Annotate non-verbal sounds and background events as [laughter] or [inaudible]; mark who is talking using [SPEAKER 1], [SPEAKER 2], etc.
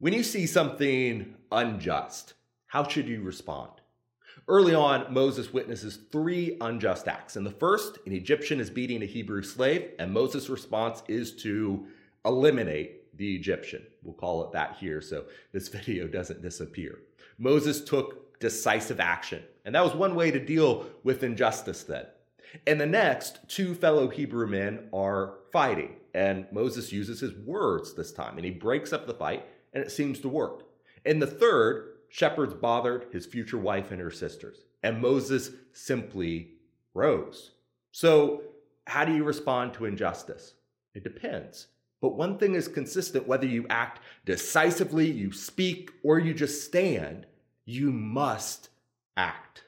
[SPEAKER 1] When you see something unjust, how should you respond? Early on, Moses witnesses three unjust acts. In the first, an Egyptian is beating a Hebrew slave, and Moses' response is to eliminate the Egyptian. We'll call it that here so this [laughs] video doesn't disappear. Moses took decisive action, and that was one way to deal with injustice then. And the next, two fellow Hebrew men are fighting, and Moses uses his words this time, and he breaks up the fight, and it seems to work. In the third, shepherds bothered his future wife and her sisters, and Moses simply rose. So, how do you respond to injustice? It depends. But one thing is consistent whether you act decisively, you speak, or you just stand, you must act.